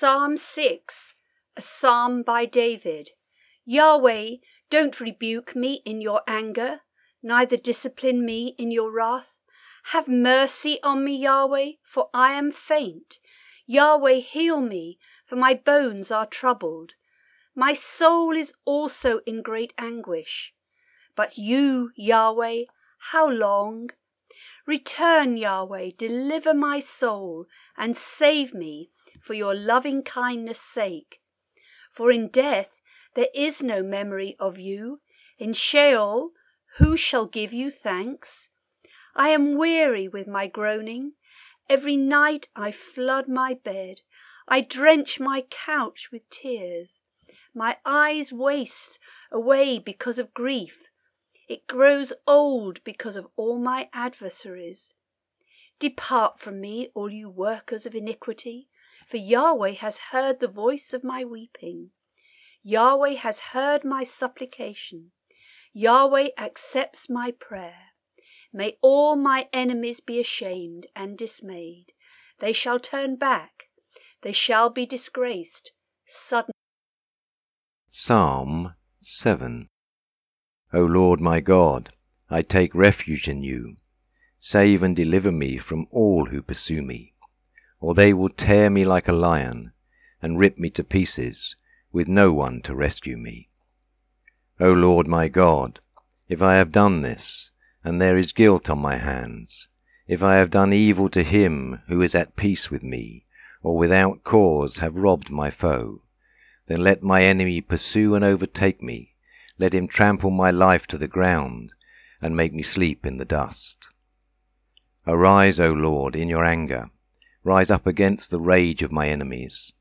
Psalm 6, a psalm by David. Yahweh, don't rebuke me in your anger, neither discipline me in your wrath. Have mercy on me, Yahweh, for I am faint. Yahweh, heal me, for my bones are troubled. My soul is also in great anguish. But you, Yahweh, how long? Return, Yahweh, deliver my soul, and save me for your loving kindness' sake. For in death there is no memory of you. In Sheol who shall give you thanks? I am weary with my groaning. Every night I flood my bed. I drench my couch with tears. My eyes waste away because of grief. It grows old because of all my adversaries. Depart from me, all you workers of iniquity. For Yahweh has heard the voice of my weeping. Yahweh has heard my supplication. Yahweh accepts my prayer. May all my enemies be ashamed and dismayed. They shall turn back. They shall be disgraced. Suddenly. Psalm 7 O Lord my God, I take refuge in you. Save and deliver me from all who pursue me or they will tear me like a lion, and rip me to pieces, with no one to rescue me. O Lord my God, if I have done this, and there is guilt on my hands, if I have done evil to him who is at peace with me, or without cause have robbed my foe, then let my enemy pursue and overtake me, let him trample my life to the ground, and make me sleep in the dust. Arise, O Lord, in your anger Rise up against the rage of my enemies.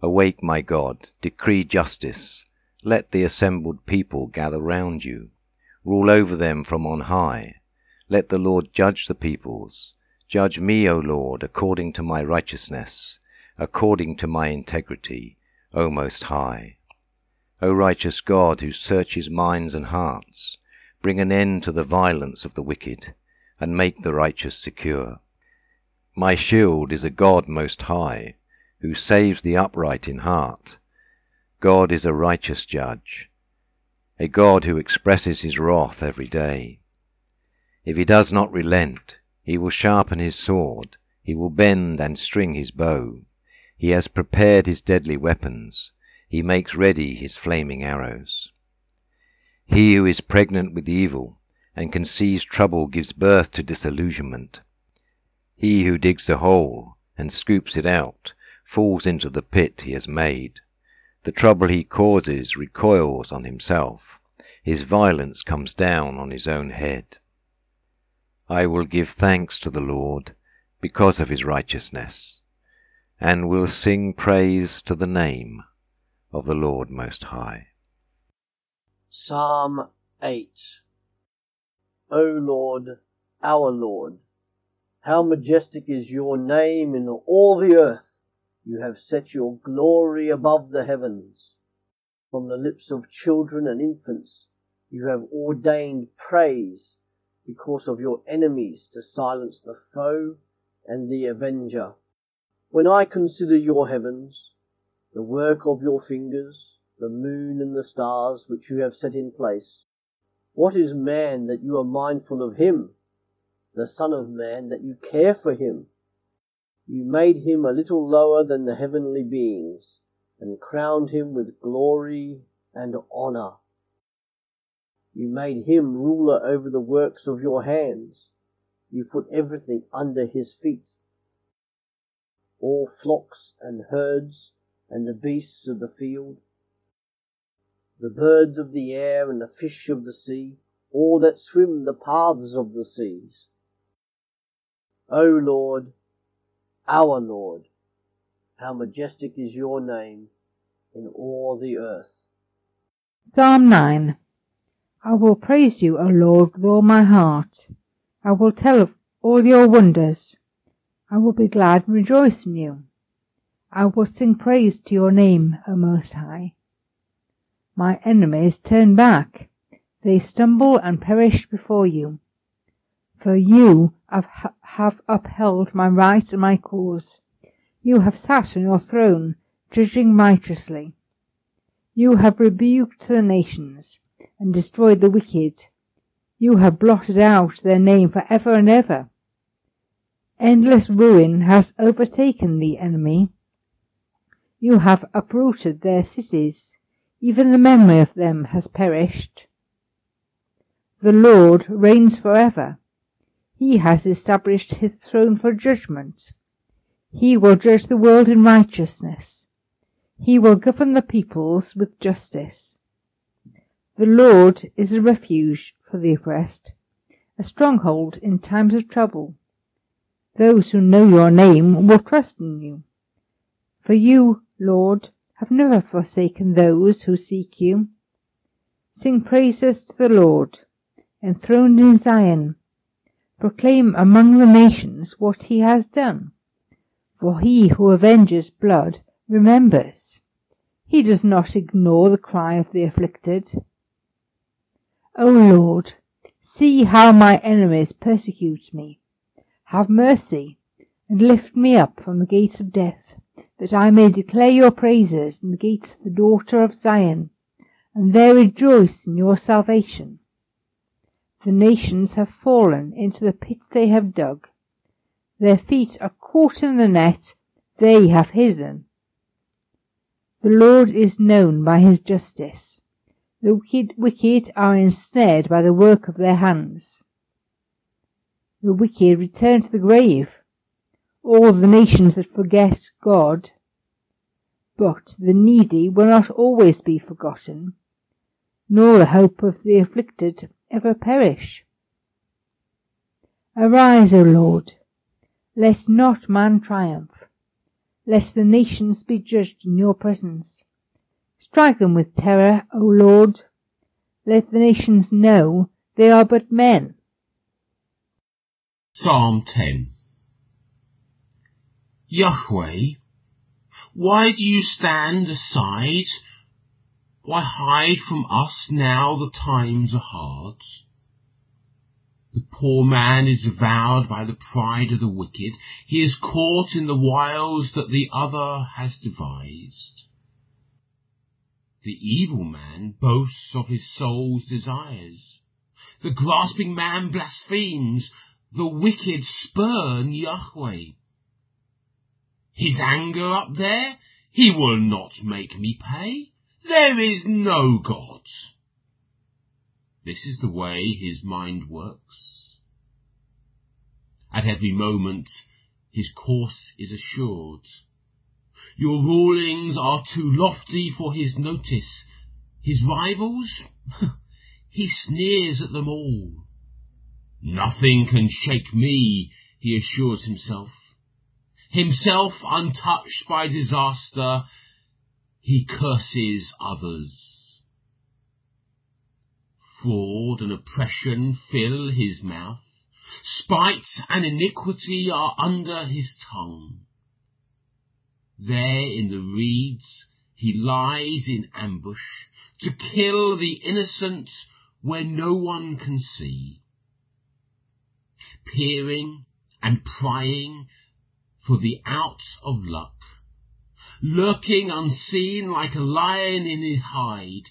Awake, my God, decree justice. Let the assembled people gather round you. Rule over them from on high. Let the Lord judge the peoples. Judge me, O Lord, according to my righteousness, according to my integrity, O Most High. O righteous God, who searches minds and hearts, bring an end to the violence of the wicked, and make the righteous secure. My shield is a God most high, who saves the upright in heart. God is a righteous judge, a God who expresses his wrath every day. If he does not relent, he will sharpen his sword, he will bend and string his bow. He has prepared his deadly weapons, he makes ready his flaming arrows. He who is pregnant with evil and conceives trouble gives birth to disillusionment. He who digs a hole and scoops it out falls into the pit he has made. The trouble he causes recoils on himself. His violence comes down on his own head. I will give thanks to the Lord because of his righteousness, and will sing praise to the name of the Lord Most High. Psalm 8 O Lord, our Lord, how majestic is your name in all the earth! You have set your glory above the heavens. From the lips of children and infants you have ordained praise because of your enemies to silence the foe and the avenger. When I consider your heavens, the work of your fingers, the moon and the stars which you have set in place, what is man that you are mindful of him? The Son of Man, that you care for him. You made him a little lower than the heavenly beings, and crowned him with glory and honor. You made him ruler over the works of your hands. You put everything under his feet. All flocks and herds and the beasts of the field, the birds of the air and the fish of the sea, all that swim the paths of the seas. O Lord, our Lord, how majestic is your name in all the earth. Psalm 9 I will praise you, O Lord, with all my heart. I will tell of all your wonders. I will be glad and rejoice in you. I will sing praise to your name, O Most High. My enemies turn back. They stumble and perish before you. For you have upheld my right and my cause. You have sat on your throne, judging righteously. You have rebuked the nations and destroyed the wicked. You have blotted out their name for ever and ever. Endless ruin has overtaken the enemy. You have uprooted their cities. Even the memory of them has perished. The Lord reigns forever. He has established his throne for judgment. He will judge the world in righteousness. He will govern the peoples with justice. The Lord is a refuge for the oppressed, a stronghold in times of trouble. Those who know your name will trust in you. For you, Lord, have never forsaken those who seek you. Sing praises to the Lord, enthroned in Zion. Proclaim among the nations what he has done. For he who avenges blood remembers. He does not ignore the cry of the afflicted. O Lord, see how my enemies persecute me. Have mercy, and lift me up from the gates of death, that I may declare your praises in the gates of the daughter of Zion, and there rejoice in your salvation. The nations have fallen into the pit they have dug. Their feet are caught in the net they have hidden. The Lord is known by his justice. The wicked, wicked are ensnared by the work of their hands. The wicked return to the grave, all the nations that forget God. But the needy will not always be forgotten, nor the hope of the afflicted ever perish. Arise, O Lord, let not man triumph, lest the nations be judged in your presence. Strike them with terror, O Lord, let the nations know they are but men. Psalm 10 Yahweh, why do you stand aside? Why hide from us now the times are hard? The poor man is devoured by the pride of the wicked. He is caught in the wiles that the other has devised. The evil man boasts of his soul's desires. The grasping man blasphemes the wicked spurn Yahweh. His anger up there, he will not make me pay. There is no God. This is the way his mind works. At every moment, his course is assured. Your rulings are too lofty for his notice. His rivals, he sneers at them all. Nothing can shake me, he assures himself. Himself untouched by disaster, he curses others. Fraud and oppression fill his mouth. Spite and iniquity are under his tongue. There in the reeds he lies in ambush to kill the innocent where no one can see peering and prying for the outs of luck, lurking unseen like a lion in his hide,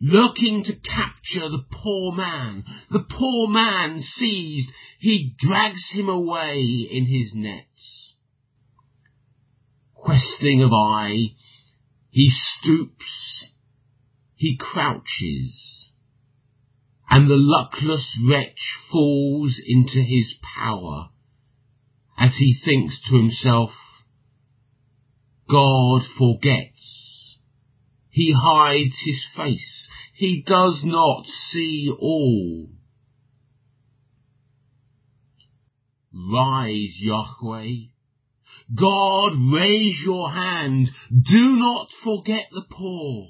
lurking to capture the poor man. The poor man seized, he drags him away in his nets. Questing of eye, he stoops, he crouches, and the luckless wretch falls into his power as he thinks to himself, God forgets. He hides his face. He does not see all. Rise, Yahweh. God, raise your hand. Do not forget the poor.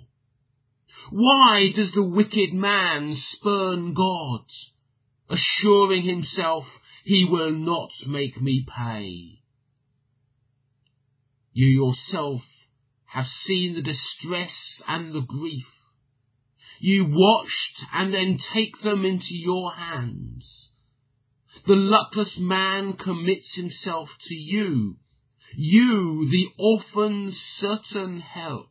Why does the wicked man spurn God, assuring himself he will not make me pay? You yourself have seen the distress and the grief. You watched and then take them into your hands. The luckless man commits himself to you. you, the orphan's certain help.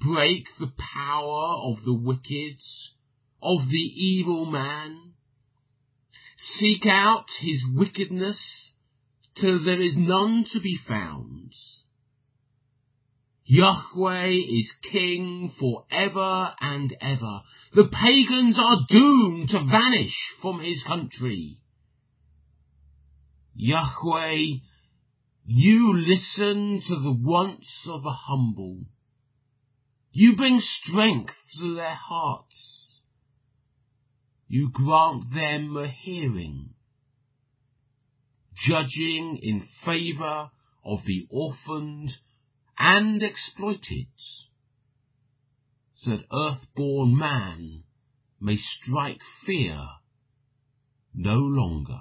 Break the power of the wicked, of the evil man. Seek out his wickedness till there is none to be found. Yahweh is king for ever and ever. The pagans are doomed to vanish from his country. Yahweh, you listen to the wants of the humble. You bring strength to their hearts. You grant them a hearing, judging in favour of the orphaned and exploited, so that earth-born man may strike fear no longer.